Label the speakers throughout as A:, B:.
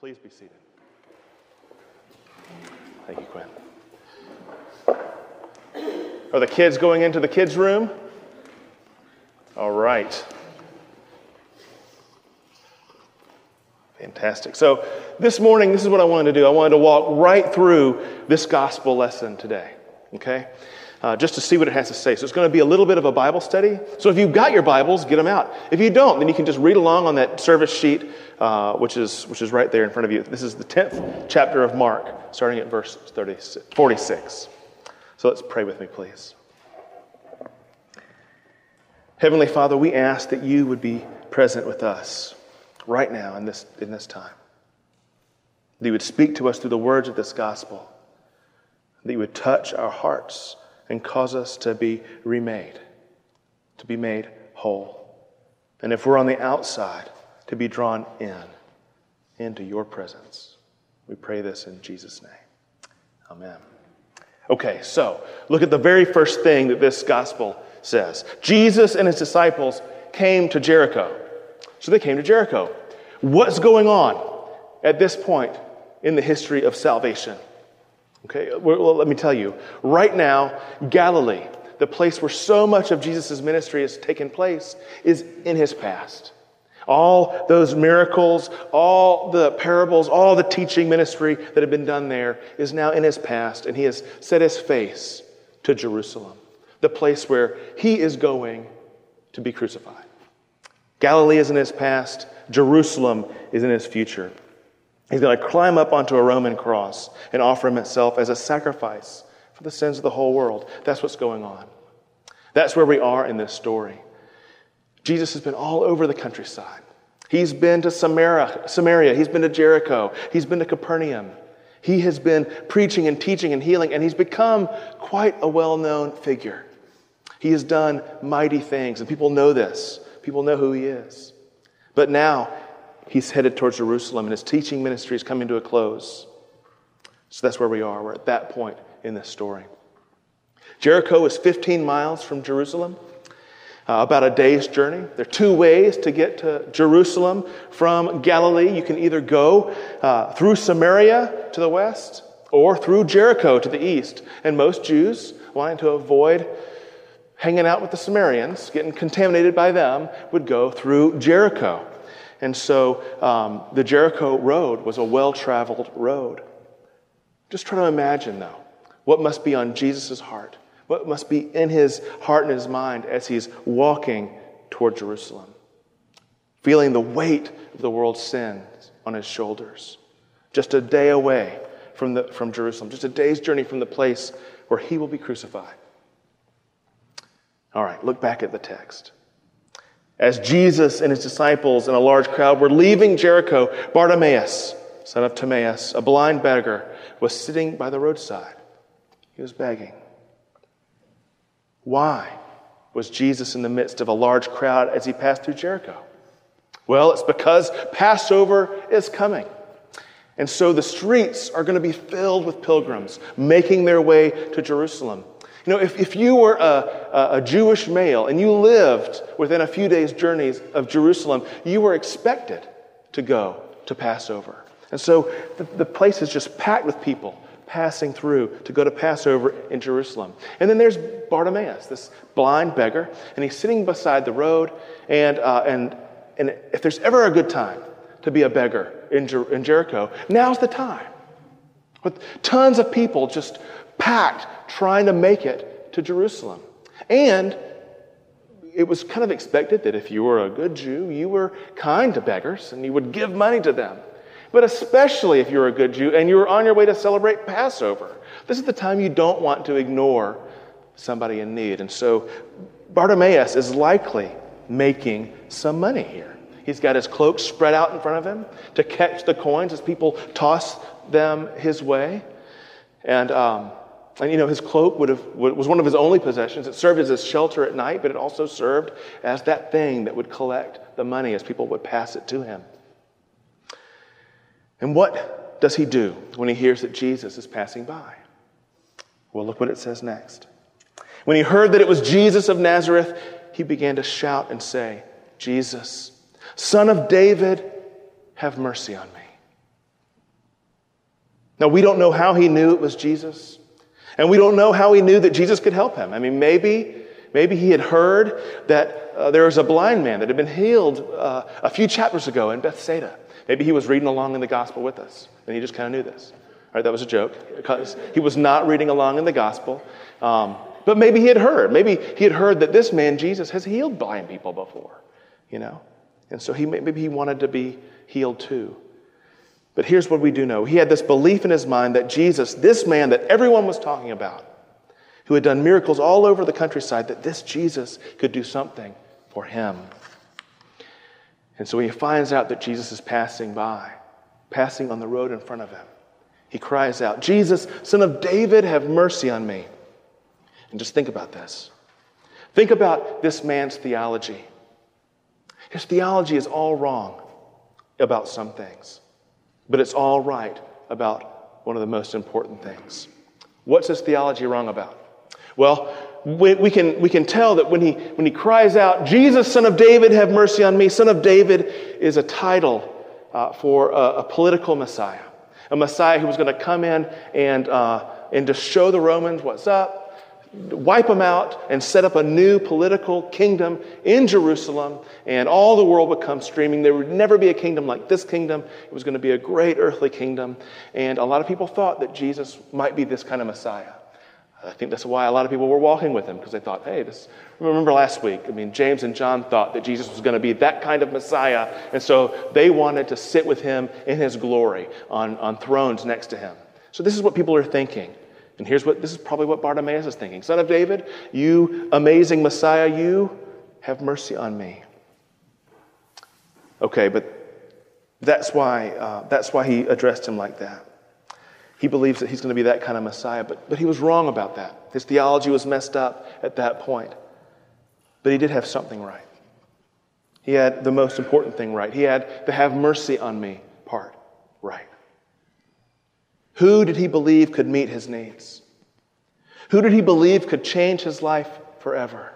A: Please be seated. Thank you, Quinn. Are the kids going into the kids' room? All right. Fantastic. So, this morning, this is what I wanted to do. I wanted to walk right through this gospel lesson today, okay? Uh, just to see what it has to say. So, it's going to be a little bit of a Bible study. So, if you've got your Bibles, get them out. If you don't, then you can just read along on that service sheet, uh, which, is, which is right there in front of you. This is the 10th chapter of Mark, starting at verse 36, 46. So, let's pray with me, please. Heavenly Father, we ask that you would be present with us right now in this, in this time. That you would speak to us through the words of this gospel. That you would touch our hearts and cause us to be remade, to be made whole. And if we're on the outside, to be drawn in, into your presence. We pray this in Jesus' name. Amen. Okay, so look at the very first thing that this gospel says. Jesus and his disciples came to Jericho. So they came to Jericho. What's going on at this point in the history of salvation? Okay, well, let me tell you. Right now, Galilee, the place where so much of Jesus' ministry has taken place, is in his past. All those miracles, all the parables, all the teaching ministry that had been done there is now in his past, and he has set his face to Jerusalem, the place where he is going to be crucified. Galilee is in his past, Jerusalem is in his future. He's going to climb up onto a Roman cross and offer himself as a sacrifice for the sins of the whole world. That's what's going on. That's where we are in this story. Jesus has been all over the countryside. He's been to Samaria, Samaria, he's been to Jericho, he's been to Capernaum. He has been preaching and teaching and healing, and he's become quite a well known figure. He has done mighty things, and people know this. People know who he is. But now he's headed towards Jerusalem, and his teaching ministry is coming to a close. So that's where we are. We're at that point in this story. Jericho is 15 miles from Jerusalem, uh, about a day's journey. There are two ways to get to Jerusalem from Galilee. You can either go uh, through Samaria to the west or through Jericho to the east. And most Jews, wanting to avoid hanging out with the Samaritans, getting contaminated by them, would go through Jericho. And so um, the Jericho road was a well traveled road. Just try to imagine, though, what must be on Jesus' heart, what must be in his heart and his mind as he's walking toward Jerusalem, feeling the weight of the world's sins on his shoulders, just a day away from, the, from Jerusalem, just a day's journey from the place where he will be crucified. All right, look back at the text. As Jesus and his disciples and a large crowd were leaving Jericho, Bartimaeus, son of Timaeus, a blind beggar, was sitting by the roadside. He was begging. Why was Jesus in the midst of a large crowd as he passed through Jericho? Well, it's because Passover is coming. And so the streets are going to be filled with pilgrims making their way to Jerusalem. You know, if, if you were a, a Jewish male and you lived within a few days' journeys of Jerusalem, you were expected to go to Passover. And so the, the place is just packed with people passing through to go to Passover in Jerusalem. And then there's Bartimaeus, this blind beggar, and he's sitting beside the road. And, uh, and, and if there's ever a good time to be a beggar in, Jer- in Jericho, now's the time. With tons of people just packed trying to make it to Jerusalem. And it was kind of expected that if you were a good Jew, you were kind to beggars and you would give money to them. But especially if you're a good Jew and you were on your way to celebrate Passover, this is the time you don't want to ignore somebody in need. And so Bartimaeus is likely making some money here. He's got his cloak spread out in front of him to catch the coins as people toss them his way. And um, and you know, his cloak would have, was one of his only possessions. It served as a shelter at night, but it also served as that thing that would collect the money as people would pass it to him. And what does he do when he hears that Jesus is passing by? Well, look what it says next. When he heard that it was Jesus of Nazareth, he began to shout and say, Jesus, son of David, have mercy on me. Now, we don't know how he knew it was Jesus, and we don't know how he knew that Jesus could help him. I mean, maybe, maybe he had heard that uh, there was a blind man that had been healed uh, a few chapters ago in Bethsaida. Maybe he was reading along in the gospel with us, and he just kind of knew this. All right, that was a joke because he was not reading along in the gospel. Um, but maybe he had heard. Maybe he had heard that this man, Jesus, has healed blind people before, you know? And so he, maybe he wanted to be healed too. But here's what we do know he had this belief in his mind that Jesus, this man that everyone was talking about, who had done miracles all over the countryside, that this Jesus could do something for him. And so when he finds out that Jesus is passing by, passing on the road in front of him. He cries out, Jesus, son of David, have mercy on me. And just think about this. Think about this man's theology. His theology is all wrong about some things, but it's all right about one of the most important things. What's his theology wrong about? Well, we, we, can, we can tell that when he, when he cries out, Jesus, son of David, have mercy on me, son of David is a title uh, for a, a, political Messiah. A Messiah who was going to come in and, uh, and to show the Romans what's up, wipe them out, and set up a new political kingdom in Jerusalem, and all the world would come streaming. There would never be a kingdom like this kingdom. It was going to be a great earthly kingdom. And a lot of people thought that Jesus might be this kind of Messiah. I think that's why a lot of people were walking with him, because they thought, hey, this. Remember last week? I mean, James and John thought that Jesus was going to be that kind of Messiah, and so they wanted to sit with him in his glory on, on thrones next to him. So this is what people are thinking. And here's what this is probably what Bartimaeus is thinking Son of David, you amazing Messiah, you have mercy on me. Okay, but that's why, uh, that's why he addressed him like that. He believes that he's going to be that kind of Messiah, but, but he was wrong about that. His theology was messed up at that point. But he did have something right. He had the most important thing right. He had to have mercy on me. Who did he believe could meet his needs? Who did he believe could change his life forever?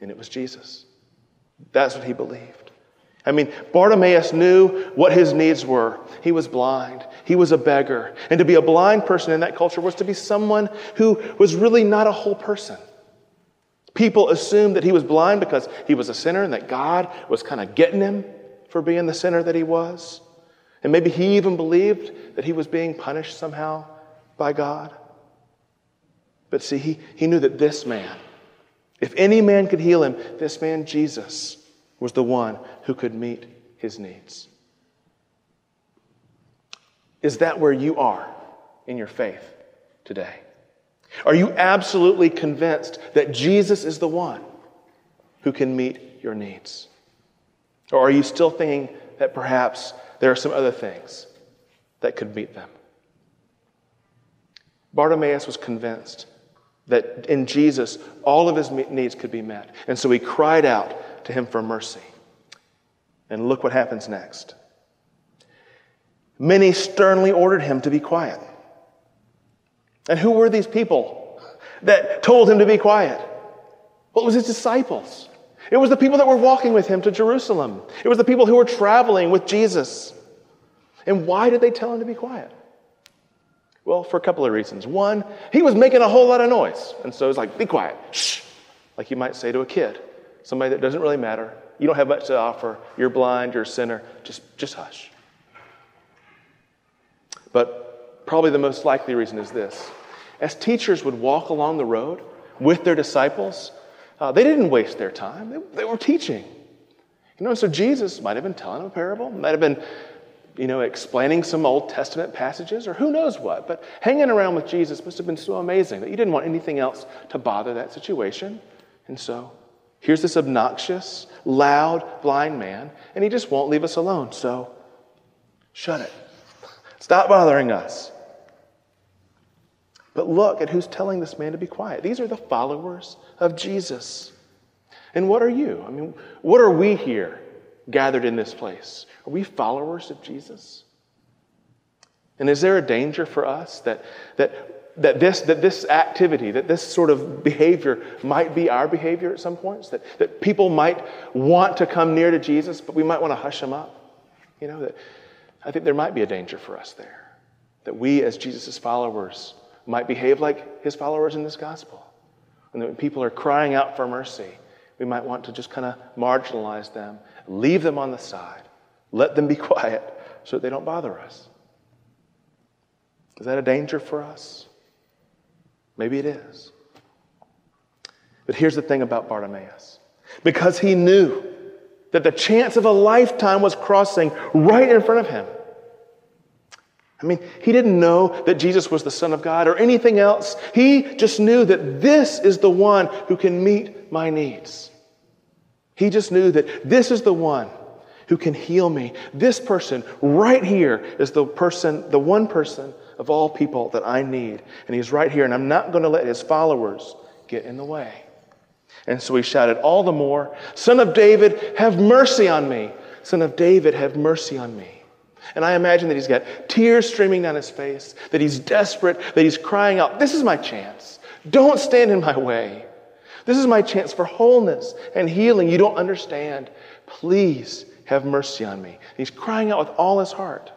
A: And it was Jesus. That's what he believed. I mean, Bartimaeus knew what his needs were. He was blind, he was a beggar. And to be a blind person in that culture was to be someone who was really not a whole person. People assumed that he was blind because he was a sinner and that God was kind of getting him for being the sinner that he was. And maybe he even believed that he was being punished somehow by God. But see, he, he knew that this man, if any man could heal him, this man, Jesus, was the one who could meet his needs. Is that where you are in your faith today? Are you absolutely convinced that Jesus is the one who can meet your needs? Or are you still thinking that perhaps there are some other things that could meet them. Bartimaeus was convinced that in Jesus, all of his needs could be met. And so he cried out to him for mercy. And look what happens next. Many sternly ordered him to be quiet. And who were these people that told him to be quiet? Well, it was his disciples. It was the people that were walking with him to Jerusalem. It was the people who were traveling with Jesus. And why did they tell him to be quiet? Well, for a couple of reasons. One, he was making a whole lot of noise. And so it's like, be quiet. Shh. Like you might say to a kid, somebody that doesn't really matter. You don't have much to offer. You're blind. You're a sinner. Just, just hush. But probably the most likely reason is this. As teachers would walk along the road with their disciples, uh, they didn't waste their time, they, they were teaching. You know, so Jesus might have been telling a parable, might have been, you know, explaining some Old Testament passages, or who knows what. But hanging around with Jesus must have been so amazing that you didn't want anything else to bother that situation. And so here's this obnoxious, loud, blind man, and he just won't leave us alone. So shut it. Stop bothering us. But look at who's telling this man to be quiet. These are the followers of Jesus. And what are you? I mean, what are we here gathered in this place? Are we followers of Jesus? And is there a danger for us that, that, that, this, that this activity, that this sort of behavior might be our behavior at some points? That, that people might want to come near to Jesus, but we might want to hush them up? You know, that I think there might be a danger for us there. that we, as Jesus' followers, might behave like his followers in this gospel. And when people are crying out for mercy, we might want to just kind of marginalize them, leave them on the side, let them be quiet so that they don't bother us. Is that a danger for us? Maybe it is. But here's the thing about Bartimaeus because he knew that the chance of a lifetime was crossing right in front of him. I mean, he didn't know that Jesus was the Son of God or anything else. He just knew that this is the one who can meet my needs. He just knew that this is the one who can heal me. This person right here is the person, the one person of all people that I need. And he's right here, and I'm not going to let his followers get in the way. And so he shouted all the more, Son of David, have mercy on me. Son of David, have mercy on me. And I imagine that he's got tears streaming down his face, that he's desperate, that he's crying out, This is my chance. Don't stand in my way. This is my chance for wholeness and healing. You don't understand. Please have mercy on me. He's crying out with all his heart.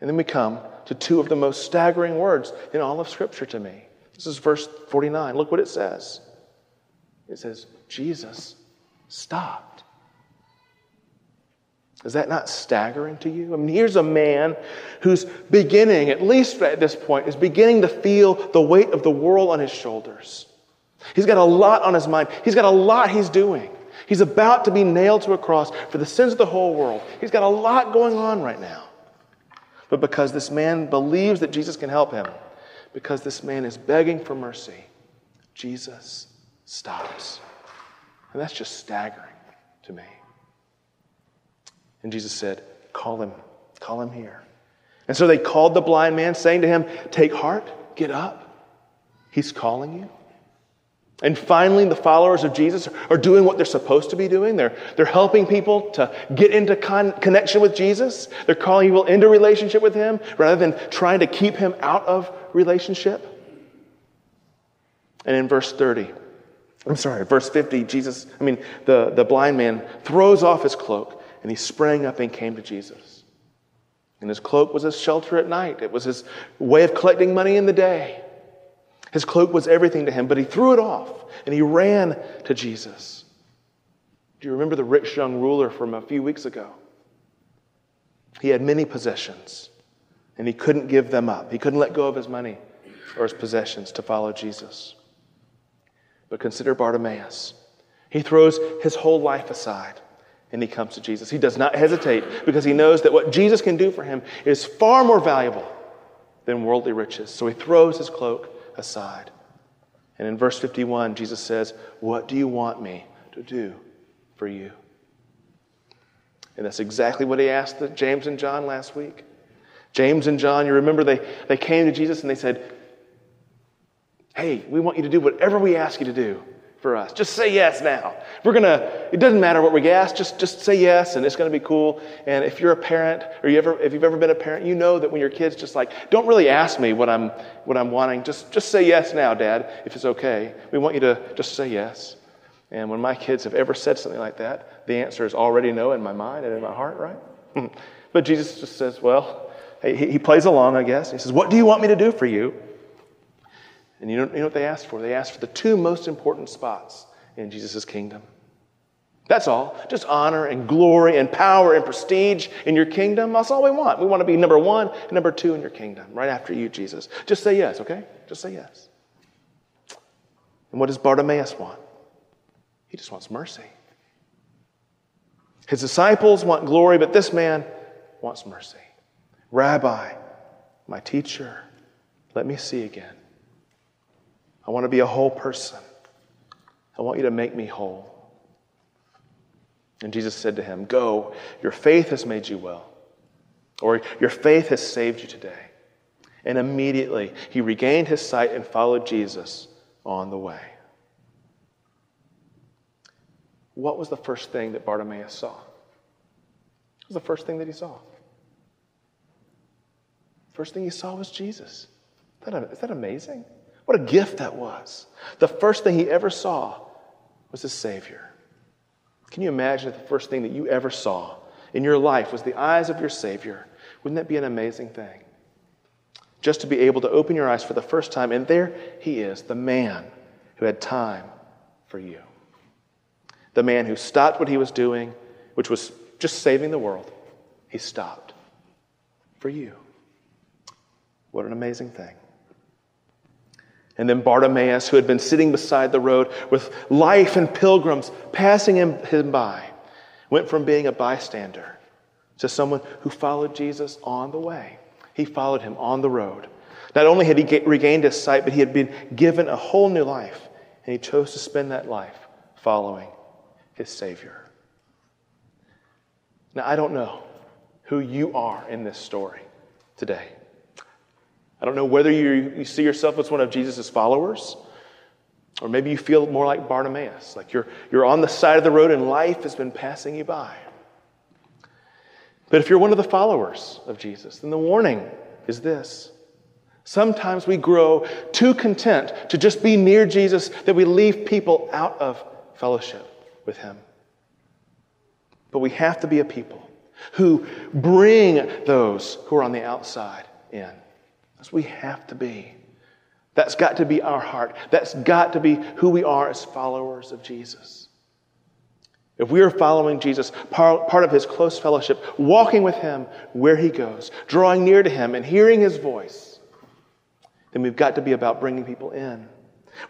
A: And then we come to two of the most staggering words in all of Scripture to me. This is verse 49. Look what it says. It says, Jesus stopped. Is that not staggering to you? I mean, here's a man who's beginning, at least at this point, is beginning to feel the weight of the world on his shoulders. He's got a lot on his mind. He's got a lot he's doing. He's about to be nailed to a cross for the sins of the whole world. He's got a lot going on right now. But because this man believes that Jesus can help him, because this man is begging for mercy, Jesus stops. And that's just staggering to me. And Jesus said, Call him, call him here. And so they called the blind man, saying to him, Take heart, get up. He's calling you. And finally, the followers of Jesus are doing what they're supposed to be doing. They're, they're helping people to get into con- connection with Jesus. They're calling people into relationship with Him rather than trying to keep Him out of relationship. And in verse 30, I'm sorry, verse 50, Jesus, I mean, the, the blind man throws off his cloak and he sprang up and came to Jesus. And his cloak was his shelter at night, it was his way of collecting money in the day. His cloak was everything to him, but he threw it off and he ran to Jesus. Do you remember the rich young ruler from a few weeks ago? He had many possessions and he couldn't give them up. He couldn't let go of his money or his possessions to follow Jesus. But consider Bartimaeus. He throws his whole life aside and he comes to Jesus. He does not hesitate because he knows that what Jesus can do for him is far more valuable than worldly riches. So he throws his cloak aside. And in verse 51, Jesus says, What do you want me to do for you? And that's exactly what he asked James and John last week. James and John, you remember they, they came to Jesus and they said, Hey, we want you to do whatever we ask you to do for us. Just say yes now. We're going to, it doesn't matter what we ask, just, just say yes and it's going to be cool. And if you're a parent or you ever, if you've ever been a parent, you know that when your kids just like, don't really ask me what I'm, what I'm wanting. Just, just say yes now, dad, if it's okay. We want you to just say yes. And when my kids have ever said something like that, the answer is already no in my mind and in my heart, right? but Jesus just says, well, he, he plays along, I guess. He says, what do you want me to do for you? And you know, you know what they asked for? They asked for the two most important spots in Jesus' kingdom. That's all. Just honor and glory and power and prestige in your kingdom. That's all we want. We want to be number one and number two in your kingdom, right after you, Jesus. Just say yes, okay? Just say yes. And what does Bartimaeus want? He just wants mercy. His disciples want glory, but this man wants mercy. Rabbi, my teacher, let me see again. I want to be a whole person. I want you to make me whole. And Jesus said to him, Go, your faith has made you well, or your faith has saved you today. And immediately he regained his sight and followed Jesus on the way. What was the first thing that Bartimaeus saw? What was the first thing that he saw? First thing he saw was Jesus. Is that, is that amazing? What a gift that was. The first thing he ever saw was his Savior. Can you imagine if the first thing that you ever saw in your life was the eyes of your Savior? Wouldn't that be an amazing thing? just to be able to open your eyes for the first time. And there he is, the man who had time for you. The man who stopped what he was doing, which was just saving the world. He stopped for you. What an amazing thing. And then Bartimaeus, who had been sitting beside the road with life and pilgrims passing him, him by, went from being a bystander to someone who followed Jesus on the way. He followed him on the road. Not only had he regained his sight, but he had been given a whole new life, and he chose to spend that life following his Savior. Now, I don't know who you are in this story today. I don't know whether you, you see yourself as one of Jesus' followers, or maybe you feel more like Bartimaeus, like you're, you're on the side of the road and life has been passing you by. But if you're one of the followers of Jesus, then the warning is this. Sometimes we grow too content to just be near Jesus that we leave people out of fellowship with Him. But we have to be a people who bring those who are on the outside in. We have to be. That's got to be our heart. That's got to be who we are as followers of Jesus. If we are following Jesus, part of his close fellowship, walking with him where he goes, drawing near to him and hearing his voice, then we've got to be about bringing people in.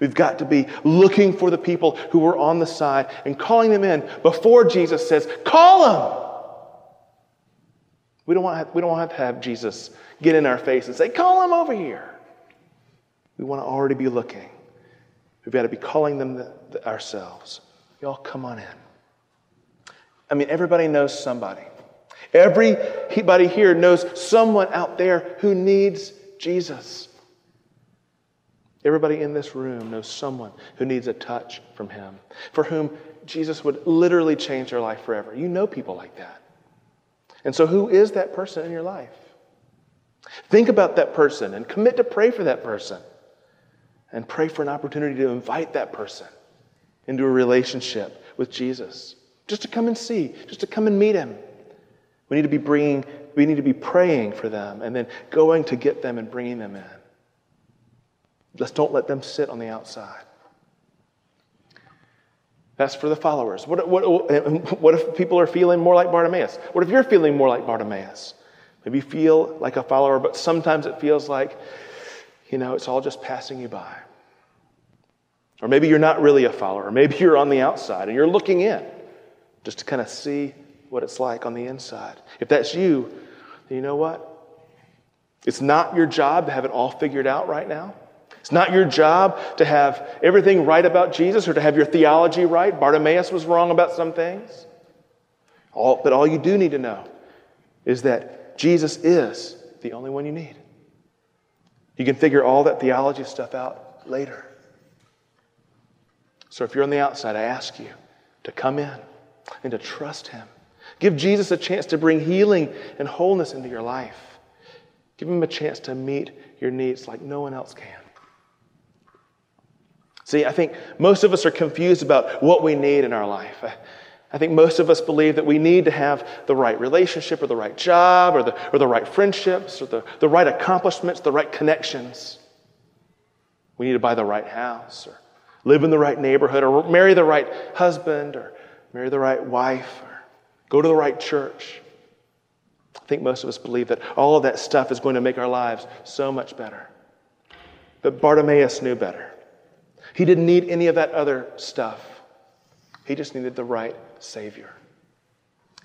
A: We've got to be looking for the people who are on the side and calling them in before Jesus says, Call them! We don't want, to. we don't want to have Jesus get in our face and say, Call him over here. We want to already be looking. We've got to be calling them the, the, ourselves. Y'all come on in. I mean, everybody knows somebody. Everybody here knows someone out there who needs Jesus. Everybody in this room knows someone who needs a touch from Him, for whom Jesus would literally change their life forever. You know people like that. And so, who is that person in your life? Think about that person and commit to pray for that person. And pray for an opportunity to invite that person into a relationship with Jesus just to come and see, just to come and meet him. We need to be bringing, we need to be praying for them and then going to get them and bringing them in. Let's don't let them sit on the outside. That's for the followers. What, what, what if people are feeling more like Bartimaeus? What if you're feeling more like Bartimaeus? Maybe you feel like a follower, but sometimes it feels like, you know, it's all just passing you by. Or maybe you're not really a follower. Maybe you're on the outside and you're looking in just to kind of see what it's like on the inside. If that's you, you know what? It's not your job to have it all figured out right now. It's not your job to have everything right about Jesus or to have your theology right. Bartimaeus was wrong about some things. All, but all you do need to know is that Jesus is the only one you need. You can figure all that theology stuff out later. So if you're on the outside, I ask you to come in and to trust Him. Give Jesus a chance to bring healing and wholeness into your life. Give Him a chance to meet your needs like no one else can. See, I think most of us are confused about what we need in our life. I think most of us believe that we need to have the right relationship or the right job or the, or the right friendships or the, the right accomplishments, the right connections. We need to buy the right house or live in the right neighborhood or marry the right husband or marry the right wife, or go to the right church. I think most of us believe that all of that stuff is going to make our lives so much better. But Bartimaeus knew better. He didn't need any of that other stuff, he just needed the right Savior.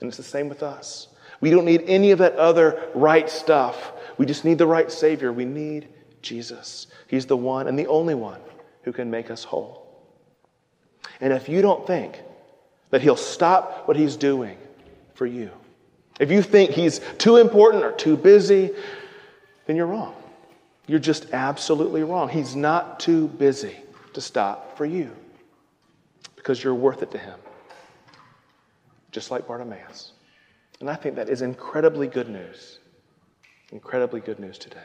A: And it's the same with us. We don't need any of that other right stuff. We just need the right Savior. We need Jesus. He's the one and the only one who can make us whole. And if you don't think that He'll stop what He's doing for you. If you think He's too important or too busy, then you're wrong. You're just absolutely wrong. He's not too busy to stop for you because you're worth it to Him, just like Bartimaeus. And I think that is incredibly good news. Incredibly good news today.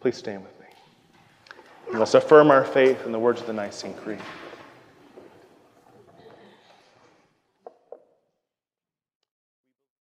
A: Please stand with me. let's affirm our faith in the words of the Nicene Creed.